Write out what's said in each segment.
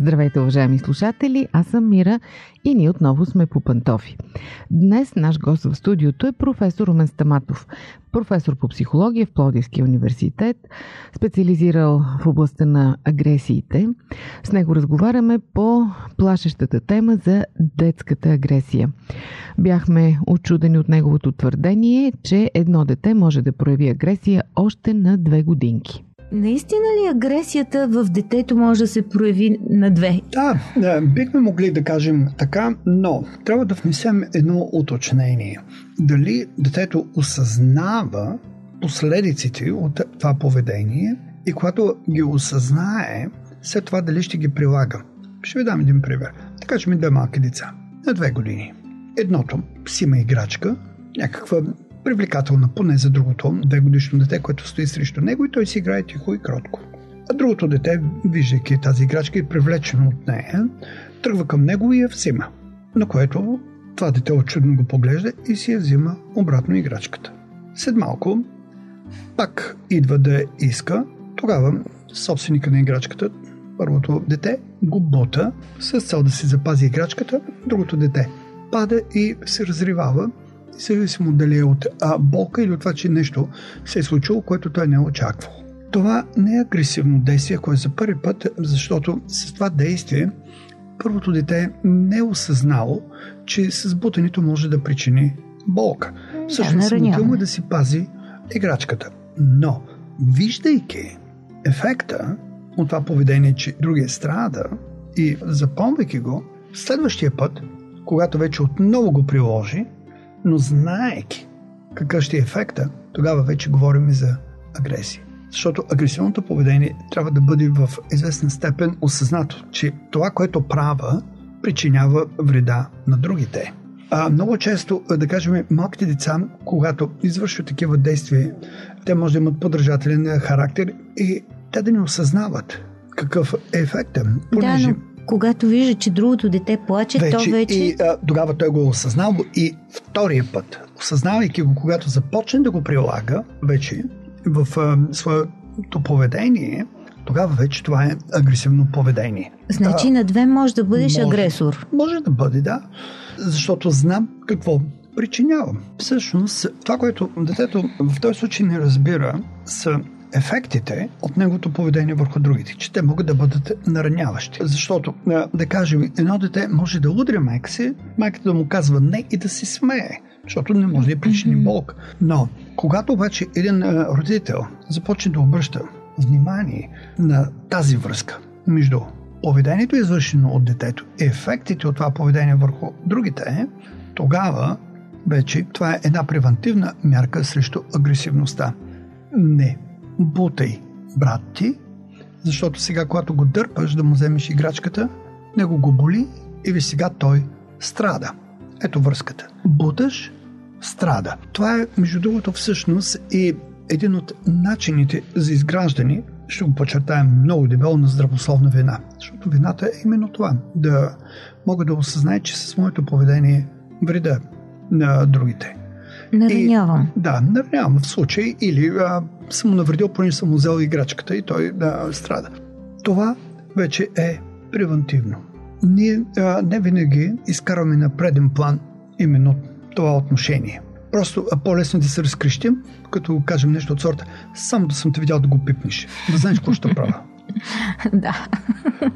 Здравейте, уважаеми слушатели! Аз съм Мира и ние отново сме по пантофи. Днес наш гост в студиото е професор Румен Стаматов, професор по психология в Плодивския университет, специализирал в областта на агресиите. С него разговаряме по плашещата тема за детската агресия. Бяхме очудени от неговото твърдение, че едно дете може да прояви агресия още на две годинки. Наистина ли агресията в детето може да се прояви на две? Да, да, бихме могли да кажем така, но трябва да внесем едно уточнение. Дали детето осъзнава последиците от това поведение и когато ги осъзнае, след това дали ще ги прилага. Ще ви дам един пример. Така че ми две малки деца на две години. Едното си има играчка, някаква привлекателна поне за другото две годишно дете, което стои срещу него и той си играе тихо и кротко. А другото дете, виждайки тази играчка и привлечено от нея, тръгва към него и я взима. На което това дете очудно го поглежда и си я взима обратно играчката. След малко пак идва да иска, тогава собственика на играчката, първото дете, го бута с цел да си запази играчката, другото дете пада и се разривава зависимо дали е от а, болка или от това, че нещо се е случило, което той не е очаквал. Това не е агресивно действие, което е за първи път, защото с това действие първото дете не е осъзнало, че с бутането може да причини болка. Всъщност да, му е да си пази играчката. Но, виждайки ефекта от това поведение, че другия страда и запомвайки го, следващия път, когато вече отново го приложи, но знаеки какъв ще е ефекта, тогава вече говорим и за агресия. Защото агресивното поведение трябва да бъде в известна степен осъзнато, че това, което права, причинява вреда на другите. А много често, да кажем, малките деца, когато извършват такива действия, те може да имат подражателен характер и те да не осъзнават какъв е ефектът. Понеже... Да, но когато вижда, че другото дете плаче, вече, то вече... И а, тогава той го осъзнал и втория път, осъзнавайки го, когато започне да го прилага вече в а, своето поведение, тогава вече това е агресивно поведение. Значи да, на две може да бъдеш може, агресор. Може да бъде, да. Защото знам какво причинявам. Всъщност, това, което детето в този случай не разбира, са ефектите от неговото поведение върху другите, че те могат да бъдат нараняващи. Защото, да кажем, едно дете може да удря майка си, майката да му казва не и да се смее, защото не може да я причини болка. Но, когато обаче един родител започне да обръща внимание на тази връзка между поведението, извършено от детето, и ефектите от това поведение върху другите, тогава вече това е една превентивна мярка срещу агресивността. Не бутай брат ти, защото сега, когато го дърпаш да му вземеш играчката, него го боли и ви сега той страда. Ето връзката. Буташ, страда. Това е, между другото, всъщност и един от начините за изграждане, ще го подчертаем много дебело, на здравословна вина. Защото вината е именно това. Да мога да осъзнае, че с моето поведение вреда на другите. Наранявам. И, да, наранявам в случай или а, съм му навредил, понеже съм му взел играчката и той да страда. Това вече е превентивно. Ние а, не винаги изкарваме на преден план именно това отношение. Просто а по-лесно да се разкрещим, като кажем нещо от сорта, само да съм те видял да го пипнеш, да знаеш какво ще правя. да.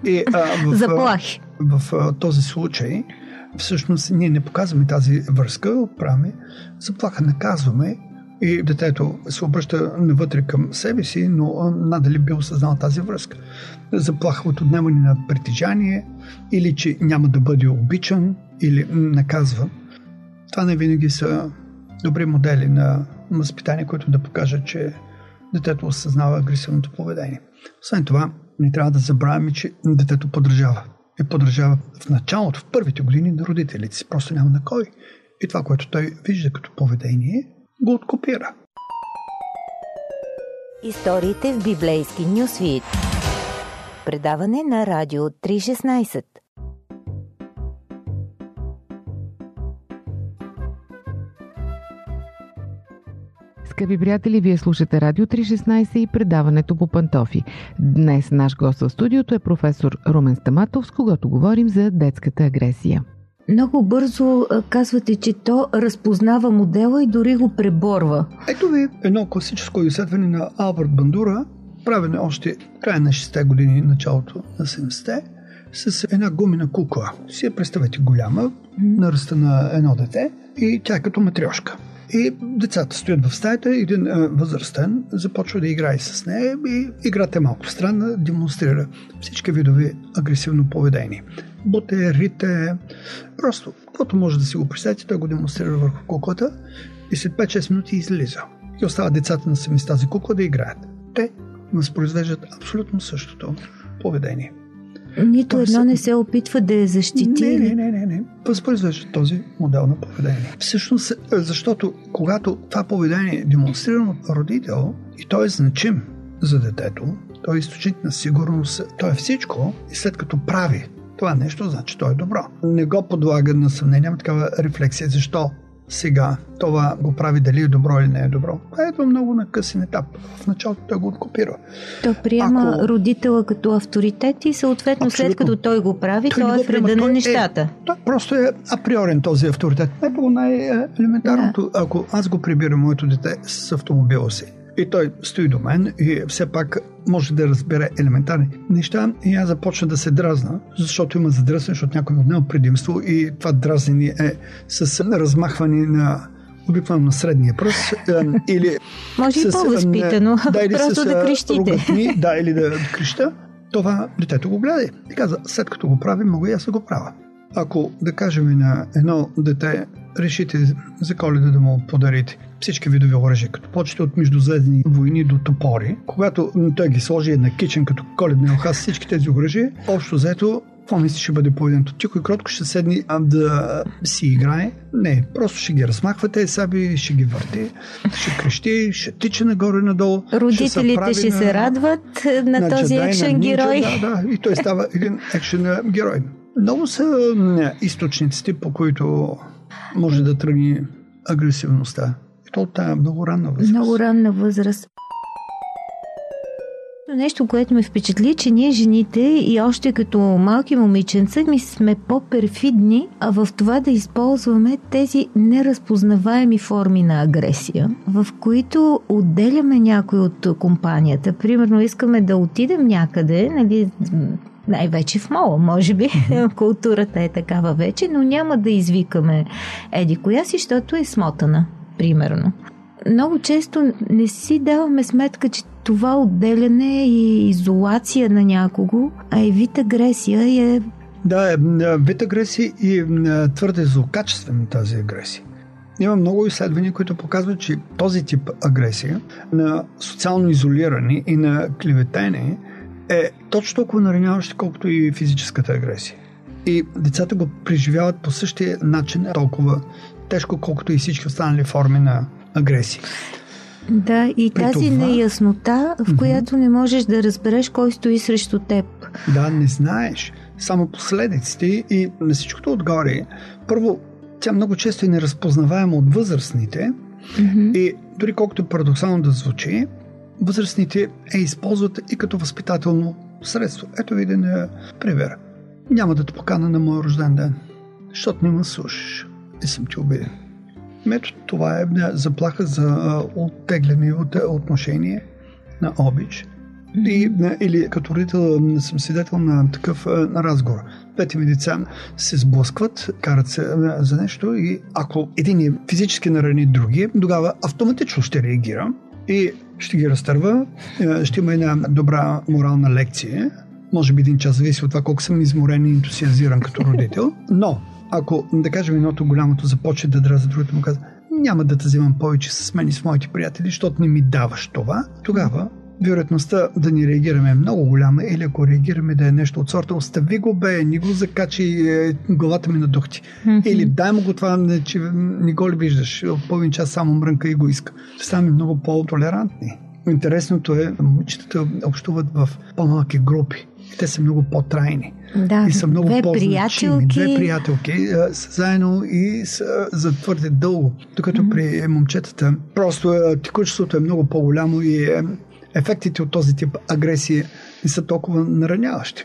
И, а, в, Заплахи. В, в, в този случай всъщност ние не показваме тази връзка, правим заплаха, наказваме и детето се обръща навътре към себе си, но надали би осъзнал тази връзка. Заплаха от отнемане на притежание или че няма да бъде обичан или наказван. Това не винаги са добри модели на възпитание, които да покажат, че детето осъзнава агресивното поведение. Освен това, не трябва да забравяме, че детето подражава е подражава в началото, в първите години на родителите си. Просто няма на кой. И това, което той вижда като поведение, го откопира. Историите в библейски нюсвит. Предаване на радио 316. Скъпи приятели, вие слушате Радио 316 и предаването по пантофи. Днес наш гост в студиото е професор Румен Стаматов, с когото говорим за детската агресия. Много бързо казвате, че то разпознава модела и дори го преборва. Ето ви едно класическо изследване на Алберт Бандура, правене още края на 60-те години, началото на 70-те, с една гумена кукла. Си я представете голяма, на ръста на едно дете и тя е като матрешка. И децата стоят в стаята, един а, възрастен започва да играе с нея и играта е малко странна, демонстрира всички видове агресивно поведение. Буте, рите, просто, каквото може да си го представите, той го демонстрира върху куклата и след 5-6 минути излиза. И остават децата на сами с тази кукла да играят. Те възпроизвеждат абсолютно същото поведение. Нито едно се... не се опитва да я защити. Не, не, не, не, не. Възпроизвежда този модел на поведение. Всъщност, защото когато това поведение е демонстрирано от родител и той е значим за детето, той е източник на сигурност, той е всичко и след като прави това нещо, значи то е добро. Не го подлага на съмнение, такава рефлексия. Защо сега това го прави дали е добро или не е добро. Това е много на късен етап. В началото той го откопира. Той приема Ако... родителя като авторитет и съответно Абсолютно. след като той го прави, той, той е вреда на нещата. Е, той просто е априорен този авторитет. Ето най-елементарното. Да. Ако аз го прибирам моето дете с автомобила си, и той стои до мен и все пак може да разбере елементарни неща и аз започна да се дразна, защото има задръсване, защото някой ми отнема предимство и това дразнение е с размахване на обикновено на средния пръст. или Може с, и по-възпитано, да, или просто с, да крещите. Ругатни, да, или да креща. Това детето го гледа и каза, след като го прави, мога и аз да го правя. Ако, да кажем, на едно дете решите за коледа да му подарите всички видове оръжия, като почете от междузвездни войни до топори, когато той ги сложи на кичен като коледна елха с всички тези оръжия, общо взето какво мисли ще бъде поведението? Тихо и кротко ще седни а, да си играе? Не, просто ще ги размахва тези саби, ще ги върти, ще крещи, ще тича нагоре-надолу. Родителите ще, ще на, се радват на, на този екшен герой. Да, да, и той става един екшен герой. Много са източниците, по които може да тръгне агресивността. И то от тази много ранна възраст. Много ранна възраст. Нещо, което ме впечатли, че ние жените и още като малки момиченца ми сме по-перфидни, в това да използваме тези неразпознаваеми форми на агресия, в които отделяме някой от компанията. Примерно искаме да отидем някъде, нали, най-вече в мола, може би. Културата е такава вече, но няма да извикаме еди коя си, защото е смотана, примерно. Много често не си даваме сметка, че това отделяне и изолация на някого, а и вид агресия е да, е, вид агресия и твърде злокачествена тази агресия. Има много изследвания, които показват, че този тип агресия на социално изолиране и на клеветене е точно толкова нараняваща, колкото и физическата агресия. И децата го преживяват по същия начин, толкова тежко, колкото и всички останали форми на агресия. Да, и При тази това... неяснота, в която mm-hmm. не можеш да разбереш кой стои срещу теб. Да, не знаеш. Само последиците и на всичкото отгоре. Първо, тя много често е неразпознаваема от възрастните mm-hmm. и дори колкото парадоксално да звучи, възрастните е използват и като възпитателно средство. Ето ви един е, пример. Няма да те покана на моя рожден ден, защото не ме слушаш и съм ти обиден. Ето това е, е заплаха за оттегляне от отношение на обич. И, или като родител съм свидетел на такъв на разговор. Пети ми деца се сблъскват, карат се за нещо и ако един е физически нарани другия, тогава автоматично ще реагира и ще ги разтърва. Е, ще има една добра морална лекция. Може би един час зависи от това колко съм изморен и ентусиазиран като родител. Но, ако, да кажем, едното голямото започне да драза, другото му казва, няма да те взимам повече с мен и с моите приятели, защото не ми даваш това, тогава вероятността да ни реагираме е много голяма или ако реагираме да е нещо от сорта остави го бе, ни го закачи е, главата ми на духти. Mm-hmm. Или дай му го това, че не го ли виждаш, половин час само мрънка и го иска. Ставаме много по-толерантни. Интересното е, момичетата общуват в по-малки групи. Те са много по-трайни. Да, и са много две по-значими. Две приятелки са заедно и са за твърде дълго. Докато mm-hmm. при момчетата просто текучеството е много по-голямо и е, ефектите от този тип агресия не са толкова нараняващи.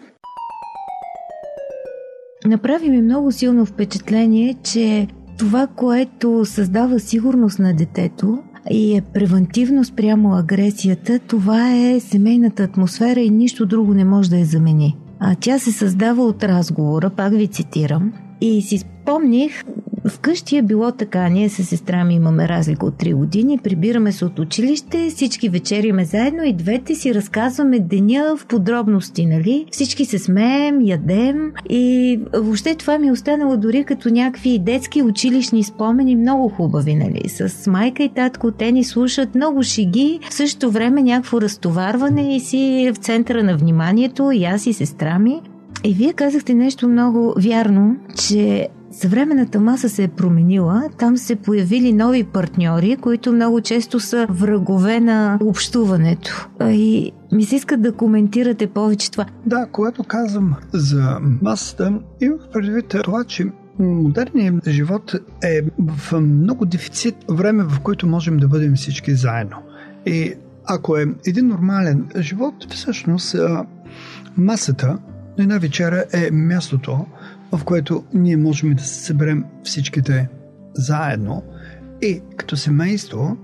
Направи ми много силно впечатление, че това, което създава сигурност на детето и е превентивно спрямо агресията, това е семейната атмосфера и нищо друго не може да я замени. А тя се създава от разговора, пак ви цитирам, и си спомних Вкъщи е било така. Ние с сестра ми имаме разлика от 3 години. Прибираме се от училище, всички вечериме заедно и двете си разказваме деня в подробности, нали? Всички се смеем, ядем и въобще това ми е останало дори като някакви детски училищни спомени, много хубави, нали? С майка и татко те ни слушат много шиги, в същото време някакво разтоварване и си в центъра на вниманието и аз и сестра ми. И вие казахте нещо много вярно, че Съвременната маса се е променила, там се появили нови партньори, които много често са врагове на общуването. И ми се иска да коментирате повече това. Да, когато казвам за масата, имах предвид това, че модерният живот е в много дефицит време, в което можем да бъдем всички заедно. И ако е един нормален живот, всъщност масата на една вечера е мястото, в което ние можем да се съберем всичките заедно и като семейство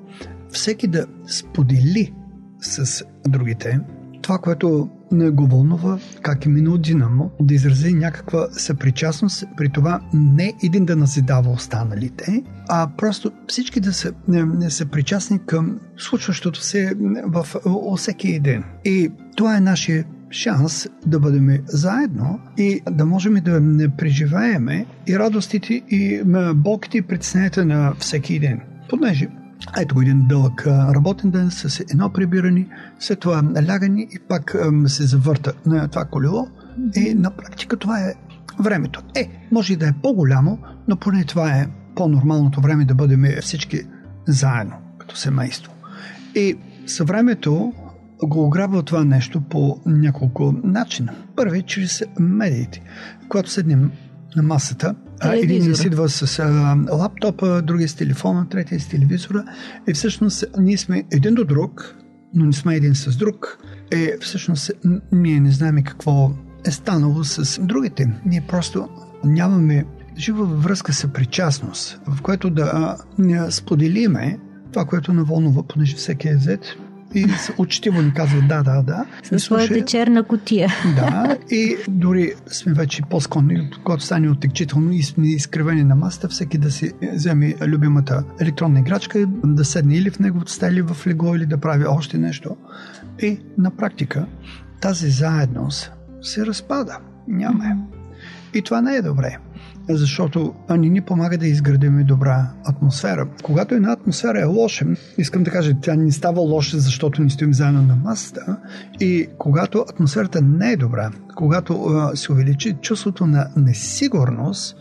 всеки да сподели с другите това, което не го вълнува, как е минал Динамо, да изрази някаква съпричастност, при това не един да назидава останалите, а просто всички да са, не, не са към случващото се в всеки един. И това е нашия шанс да бъдем заедно и да можем да преживееме и радостите, и болките и притесненията на всеки ден. Понеже ето го един дълъг работен ден с едно прибиране, след това лягане и пак се завърта на това колело. И на практика това е времето. Е, може и да е по-голямо, но поне това е по-нормалното време да бъдем всички заедно, като семейство. И със времето го ограбва това нещо по няколко начина. Първи, чрез медиите. Когато седнем на масата, един не седва с а, лаптопа, другия с телефона, третия с телевизора. И всъщност ние сме един до друг, но не сме един с друг. И всъщност ние не знаем какво е станало с другите. Ние просто нямаме жива връзка с причастност, в което да а, споделиме това, което наволнува, понеже всеки е взет и учтиво ни казва да, да, да. Със своята черна котия. Да, и дори сме вече по-склонни, когато стане отекчително и сме изкривени на масата, всеки да си вземе любимата електронна играчка, да седне или в неговото стая, или в легло, или да прави още нещо. И на практика тази заедност се разпада. Няма. И това не е добре защото ни ни помага да изградим добра атмосфера. Когато една атмосфера е лоша, искам да кажа, тя не става лоша, защото ни стоим заедно на масата. И когато атмосферата не е добра, когато а, се увеличи чувството на несигурност,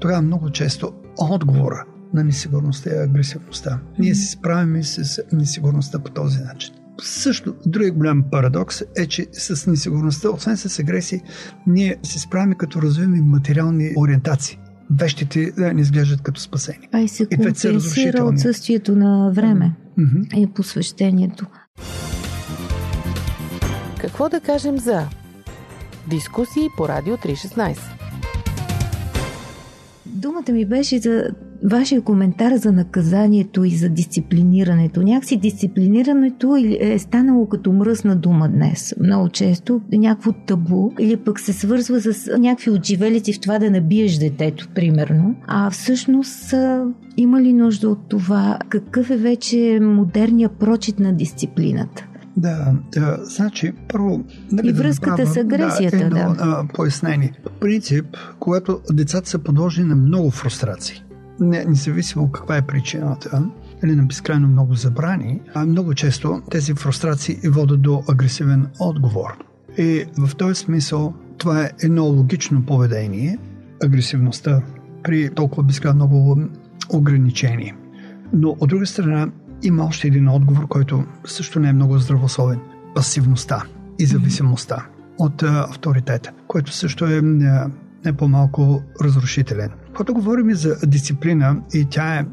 тогава много често отговора на несигурността и агресивността. Ние се справяме с несигурността по този начин. Също, другия голям парадокс е, че с несигурността, освен с агресия, ние се справяме като развиваме материални ориентации. Вещите да не изглеждат като спасени. А и се компенсира отсъствието на време mm-hmm. и посвещението. Какво да кажем за дискусии по Радио 316? Думата ми беше за вашия коментар за наказанието и за дисциплинирането. Някакси дисциплинирането е станало като мръсна дума днес. Много често някакво табу или пък се свързва с някакви отживелици в това да набиеш детето, примерно. А всъщност има ли нужда от това? Какъв е вече модерният прочит на дисциплината? Да, да, значи, първо... Нали, и връзката да направя, с агресията, да. Едно, да. А, пояснение. принцип, когато децата са подложени на много фрустрации, не, независимо каква е причината, или на безкрайно много забрани, а много често тези фрустрации водят до агресивен отговор. И в този смисъл това е едно логично поведение, агресивността при толкова безкрайно много ограничения. Но от друга страна има още един отговор, който също не е много здравословен. Пасивността и зависимостта от авторитета, което също е не по-малко разрушителен. Когато говорим за дисциплина и тя е,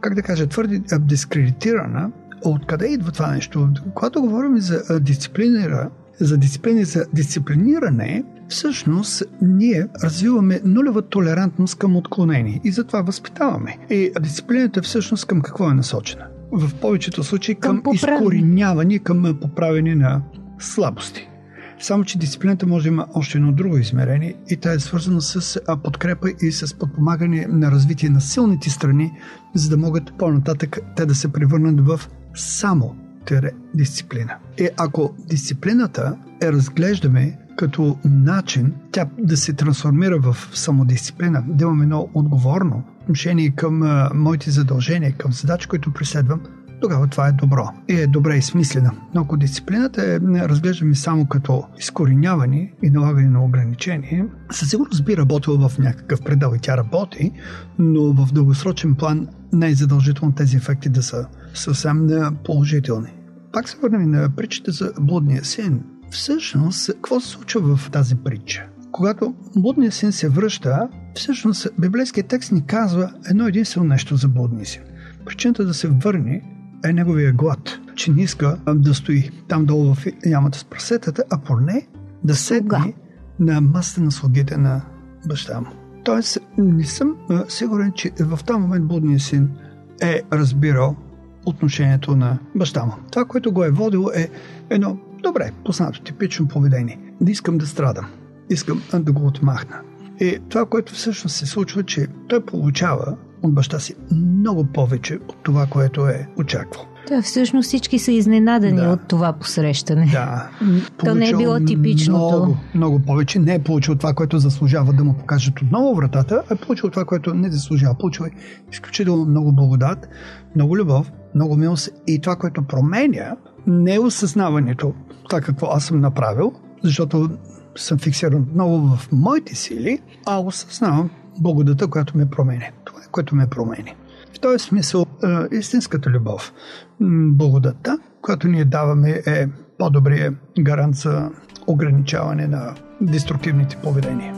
как да кажа, твърде дискредитирана, откъде идва това нещо? Когато говорим за дисциплина, за дисциплина за дисциплиниране, всъщност ние развиваме нулева толерантност към отклонение и затова възпитаваме. И дисциплината всъщност към какво е насочена? В повечето случаи към, към изкореняване, към поправяне на слабости. Само, че дисциплината може да има още едно друго измерение и тя е свързана с подкрепа и с подпомагане на развитие на силните страни, за да могат по-нататък те да се превърнат в само дисциплина. И ако дисциплината е разглеждаме като начин тя да се трансформира в самодисциплина, да имаме едно отговорно отношение към моите задължения, към задачи, които преследвам, тогава това е добро и е добре измислена. Но ако дисциплината е, разглеждаме само като изкореняване и налагане на ограничение, със сигурност би работила в някакъв предел и тя работи, но в дългосрочен план не е задължително тези ефекти да са съвсем положителни. Пак се върнем на притчата за блудния син. Всъщност, какво се случва в тази притча? Когато блудният син се връща, всъщност библейският текст ни казва едно единствено нещо за блудния син. Причината да се върне е неговия глад, че не иска да стои там долу в ямата с прасетата, а поне да седне на масата на слугите на баща му. Тоест, не съм сигурен, че в този момент блудният син е разбирал отношението на баща му. Това, което го е водило е едно добре, познато, типично поведение. Не искам да страдам. Искам да го отмахна. И това, което всъщност се случва, че той получава от баща си много повече от това, което е очаквал. Да, всъщност всички са изненадани да. от това посрещане. Да. То не е било типичното. Много, много повече. Не е получил това, което заслужава да му покажат отново вратата, а е получил това, което не заслужава. Получил е изключително много благодат, много любов, много милост и това, което променя, не е осъзнаването, това какво аз съм направил, защото съм фиксиран отново в моите сили, а осъзнавам благодата, която ме променя. Което ме промени. В този смисъл, е, истинската любов, благодата, която ние даваме е по-добрия гарант за ограничаване на деструктивните поведения.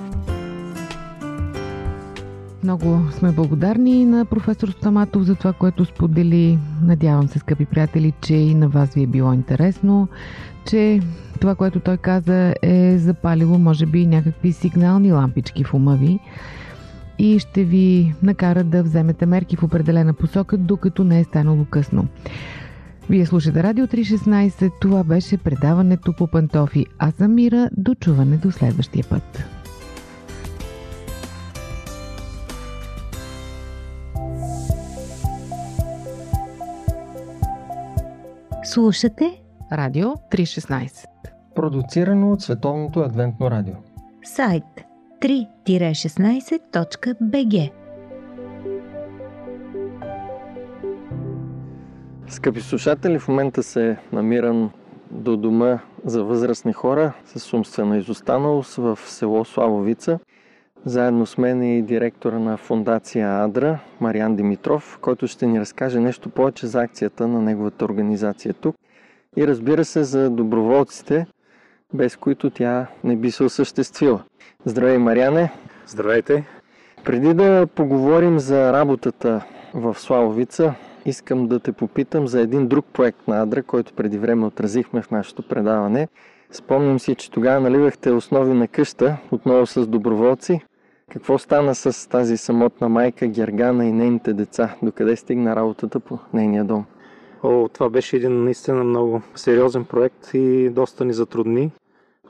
Много сме благодарни на професор Стаматов за това, което сподели. Надявам се, скъпи приятели, че и на вас ви е било интересно, че това, което той каза е запалило, може би, някакви сигнални лампички в ума ви и ще ви накара да вземете мерки в определена посока, докато не е станало късно. Вие слушате Радио 316. Това беше предаването по пантофи. Аз съм Мира. До чуване до следващия път. Слушате Радио 316. Продуцирано от Световното адвентно радио. Сайт 3-16.bg Скъпи слушатели, в момента се намирам до дома за възрастни хора с умствена изостаналост в село Славовица. Заедно с мен е и директора на фундация Адра, Мариан Димитров, който ще ни разкаже нещо повече за акцията на неговата организация тук и разбира се за доброволците, без които тя не би се осъществила. Здравей, Мариане! Здравейте! Преди да поговорим за работата в Славовица, искам да те попитам за един друг проект на Адра, който преди време отразихме в нашето предаване. Спомням си, че тогава наливахте основи на къща, отново с доброволци. Какво стана с тази самотна майка Гергана и нейните деца? Докъде стигна работата по нейния дом? О, това беше един наистина много сериозен проект и доста ни затрудни,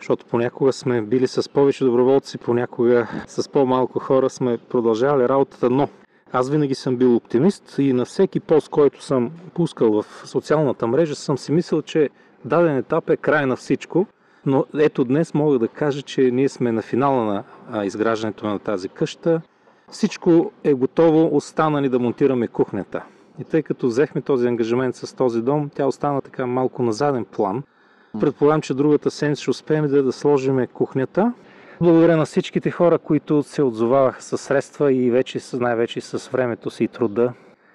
защото понякога сме били с повече доброволци, понякога с по-малко хора сме продължавали работата, но аз винаги съм бил оптимист и на всеки пост, който съм пускал в социалната мрежа, съм си мислил, че даден етап е край на всичко. Но ето днес мога да кажа, че ние сме на финала на изграждането на тази къща. Всичко е готово, остана ни да монтираме кухнята. И тъй като взехме този ангажимент с този дом, тя остана така малко на заден план. Предполагам, че другата седмица ще успеем да, да сложим кухнята. Благодаря на всичките хора, които се отзоваваха с средства и вече, най-вече с времето си и труда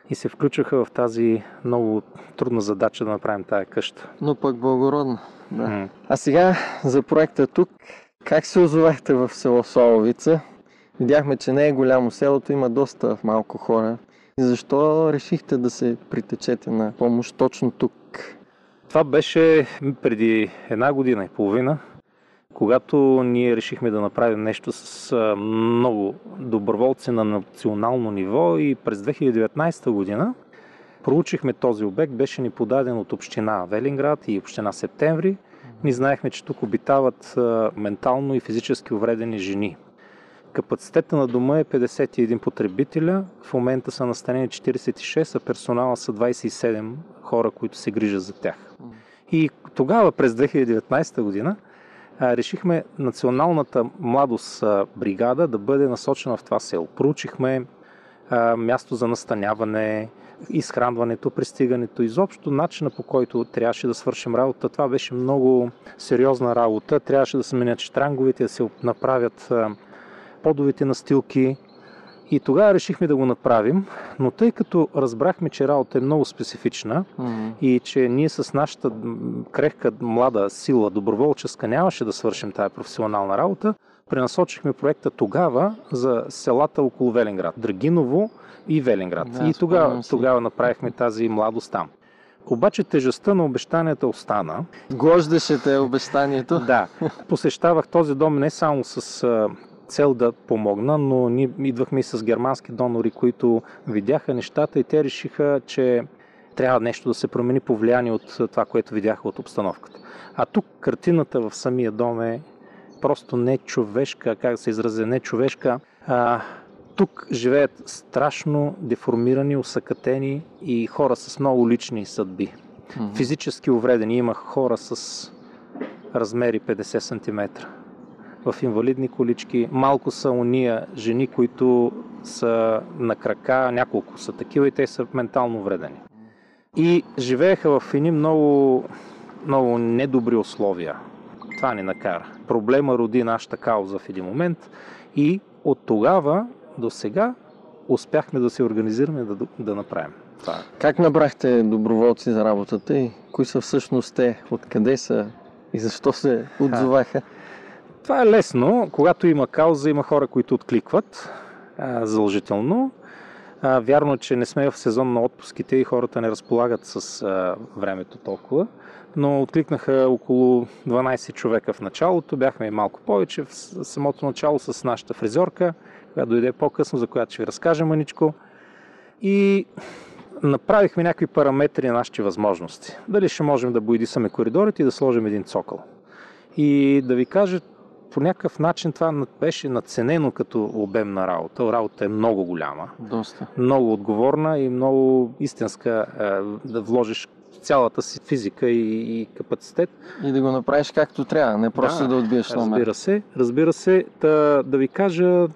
и се включваха в тази много трудна задача да направим тая къща. Но пък благородно. Да. Mm. А сега за проекта тук. Как се озовахте в село Славовица? Видяхме, че не е голямо селото, има доста малко хора. Защо решихте да се притечете на помощ точно тук? Това беше преди една година и половина, когато ние решихме да направим нещо с много доброволци на национално ниво и през 2019 година проучихме този обект, беше ни подаден от община Велинград и община Септември. Ние знаехме, че тук обитават ментално и физически увредени жени. Капацитета на дома е 51 потребителя, в момента са настанени 46, а персонала са 27 хора, които се грижат за тях. И тогава, през 2019 година, решихме националната младост бригада да бъде насочена в това село. Проучихме място за настаняване, изхранването, пристигането, изобщо начина по който трябваше да свършим работа. Това беше много сериозна работа. Трябваше да се менят штранговете, да се направят подовите настилки. И тогава решихме да го направим, но тъй като разбрахме, че работа е много специфична mm-hmm. и че ние с нашата крехка млада сила, доброволческа, нямаше да свършим тази професионална работа, пренасочихме проекта тогава за селата около Велинград, Драгиново и Велинград. Да, и тогава, тогава направихме тази младост там. Обаче тежестта на обещанията остана. Гождаше те обещанието. Да. Посещавах този дом не само с цел да помогна, но ние идвахме и с германски донори, които видяха нещата и те решиха, че трябва нещо да се промени по влияние от това, което видяха от обстановката. А тук картината в самия дом е просто не човешка, как да се изразя, не човешка. А, тук живеят страшно деформирани, усъкатени и хора с много лични съдби. Mm-hmm. Физически увредени. Има хора с размери 50 см в инвалидни колички. Малко са уния жени, които са на крака, няколко са такива и те са ментално вредени. И живееха в едни много, много недобри условия. Това ни накара. Проблема роди нашата кауза в един момент и от тогава до сега успяхме да се организираме да, да направим. Това. Как набрахте доброволци за работата и кои са всъщност те, откъде са и защо се отзоваха? Това е лесно. Когато има кауза, има хора, които откликват а, задължително. А, вярно, че не сме в сезон на отпуските и хората не разполагат с а, времето толкова, но откликнаха около 12 човека в началото, бяхме и малко повече в самото начало с нашата фризорка, която дойде по-късно, за която ще ви разкажа маничко. И направихме някакви параметри на нашите възможности. Дали ще можем да боидисаме коридорите и да сложим един цокъл. И да ви кажа, по някакъв начин това беше наценено като обем на работа. Работа е много голяма. Доста. Много отговорна и много истинска да вложиш цялата си физика и, и капацитет. И да го направиш както трябва, не просто да, да отбиеш номер. Разбира се, разбира се. Да, да ви кажа,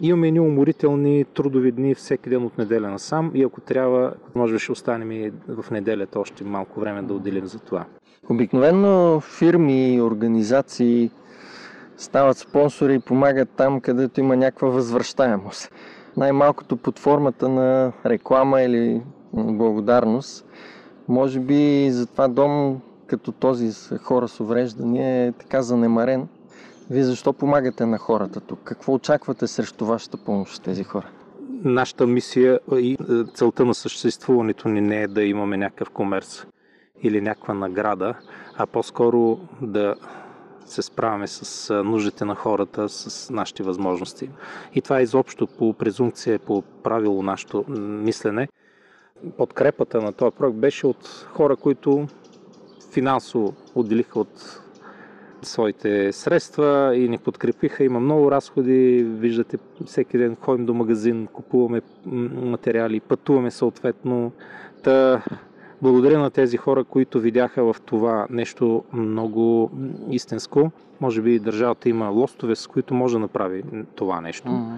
имаме едни уморителни трудови дни всеки ден от неделя насам и ако трябва, може би ще останем и в неделята още малко време да отделим за това. Обикновено фирми, организации стават спонсори и помагат там, където има някаква възвръщаемост. Най-малкото под формата на реклама или благодарност. Може би за това дом, като този с хора с увреждания, е така занемарен. Вие защо помагате на хората тук? Какво очаквате срещу вашата помощ тези хора? Нашата мисия и е, целта на съществуването ни не е да имаме някакъв комерс или някаква награда, а по-скоро да се справяме с нуждите на хората, с нашите възможности. И това е изобщо по презумпция, по правило нашето мислене. Подкрепата на този проект беше от хора, които финансово отделиха от своите средства и ни подкрепиха. Има много разходи. Виждате, всеки ден ходим до магазин, купуваме материали, пътуваме съответно. Та Благодаря на тези хора, които видяха в това нещо много истинско. Може би държавата има лостове, с които може да направи това нещо. Mm-hmm.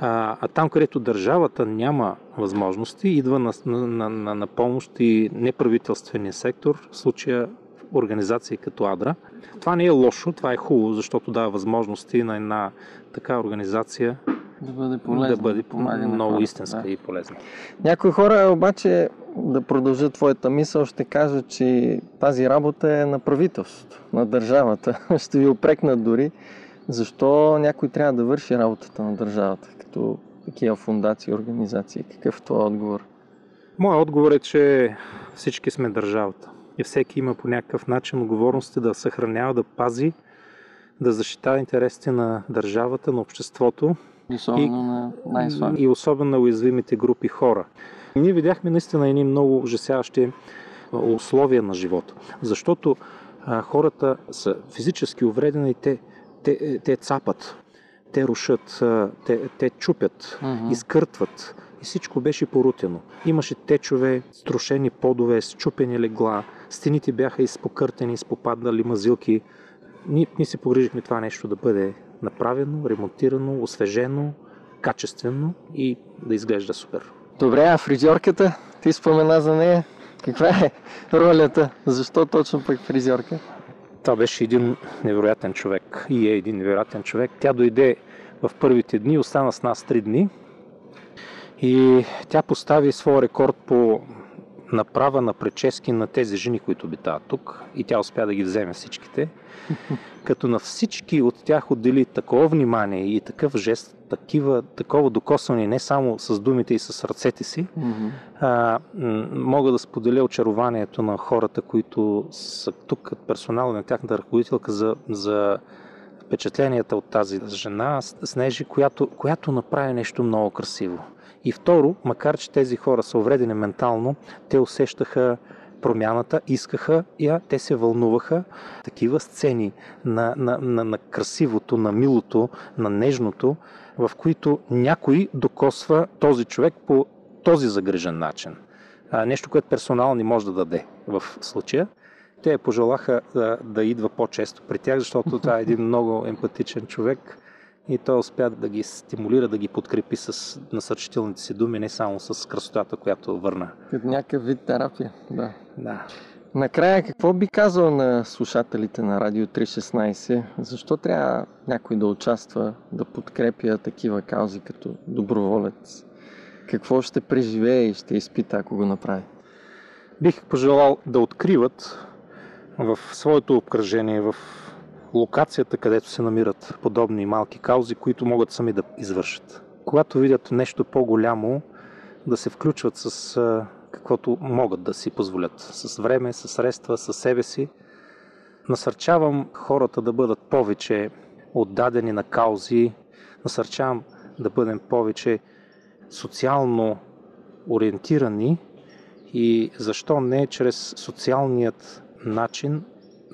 А, а там, където държавата няма възможности, идва на, на, на, на помощ и неправителствения сектор, в случая организации като АДРА. Това не е лошо, това е хубаво, защото дава възможности на една така организация да бъде полезна. Да бъде много хора, истинска да. и полезна. Някои хора обаче, да продължат твоята мисъл, ще кажат, че тази работа е на правителството, на държавата. Ще ви опрекнат дори. Защо някой трябва да върши работата на държавата, като такива фундации организации? Какъв е твой отговор? Моят отговор е, че всички сме държавата. И всеки има по някакъв начин отговорности да съхранява, да пази, да защитава интересите на държавата, на обществото Особено и, на най-слаби. И особено на уязвимите групи хора. Ние видяхме наистина едни много ужасяващи условия на живота. Защото а, хората са физически увредени и те, те, те цапат, те рушат, те, те чупят, uh-huh. изкъртват. И всичко беше порутено. Имаше течове, струшени подове, счупени легла, стените бяха изпокъртени, изпопаднали мазилки. Ние, ние се погрижихме това нещо да бъде направено, ремонтирано, освежено, качествено и да изглежда супер. Добре, а фризьорката? Ти спомена за нея. Каква е ролята? Защо точно пък фризьорка? Това беше един невероятен човек и е един невероятен човек. Тя дойде в първите дни, остана с нас три дни и тя постави своя рекорд по направа на прически на тези жени, които обитават тук и тя успя да ги вземе всичките. Като на всички от тях отдели такова внимание и такъв жест, такива, такова докосване не само с думите и с ръцете си, mm-hmm. а, мога да споделя очарованието на хората, които са тук като персонал на тяхната ръководителка за, за впечатленията от тази жена, Снежи, която, която направи нещо много красиво. И второ, макар че тези хора са увредени ментално, те усещаха промяната, искаха я, те се вълнуваха. Такива сцени на, на, на, на красивото, на милото, на нежното, в които някой докосва този човек по този загрижен начин. А, нещо, което персонал не може да даде в случая. Те пожелаха да, да идва по-често при тях, защото това е един много емпатичен човек и той успя да ги стимулира, да ги подкрепи с насърчителните си думи, не само с красотата, която върна. Като някакъв вид терапия, да. Да. Накрая, какво би казал на слушателите на Радио 316? Защо трябва някой да участва, да подкрепя такива каузи като доброволец? Какво ще преживее и ще изпита, ако го направи? Бих пожелал да откриват в своето обкръжение, в локацията, където се намират подобни малки каузи, които могат сами да извършат. Когато видят нещо по-голямо, да се включват с каквото могат да си позволят. С време, с средства, с себе си. Насърчавам хората да бъдат повече отдадени на каузи. Насърчавам да бъдем повече социално ориентирани и защо не чрез социалният начин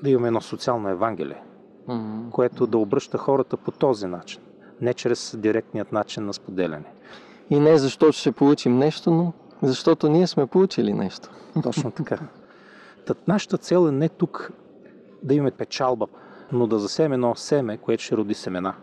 да имаме едно социално евангелие mm-hmm. което да обръща хората по този начин, не чрез директният начин на споделяне. И не защото ще получим нещо, но защото ние сме получили нещо. Точно така. Тът нашата цел е не тук да имаме печалба, но да засеме едно семе, което ще роди семена.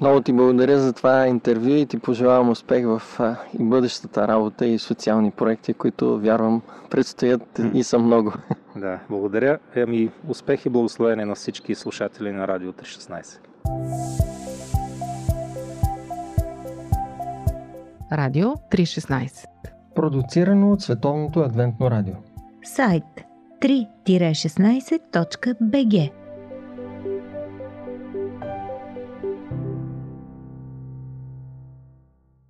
Много ти благодаря за това интервю и ти пожелавам успех в а, и бъдещата работа и социални проекти, които вярвам предстоят и са много. Да, благодаря. Ами успех и благословение на всички слушатели на Радио 316. Радио 316 Продуцирано от Световното адвентно радио Сайт 3-16.bg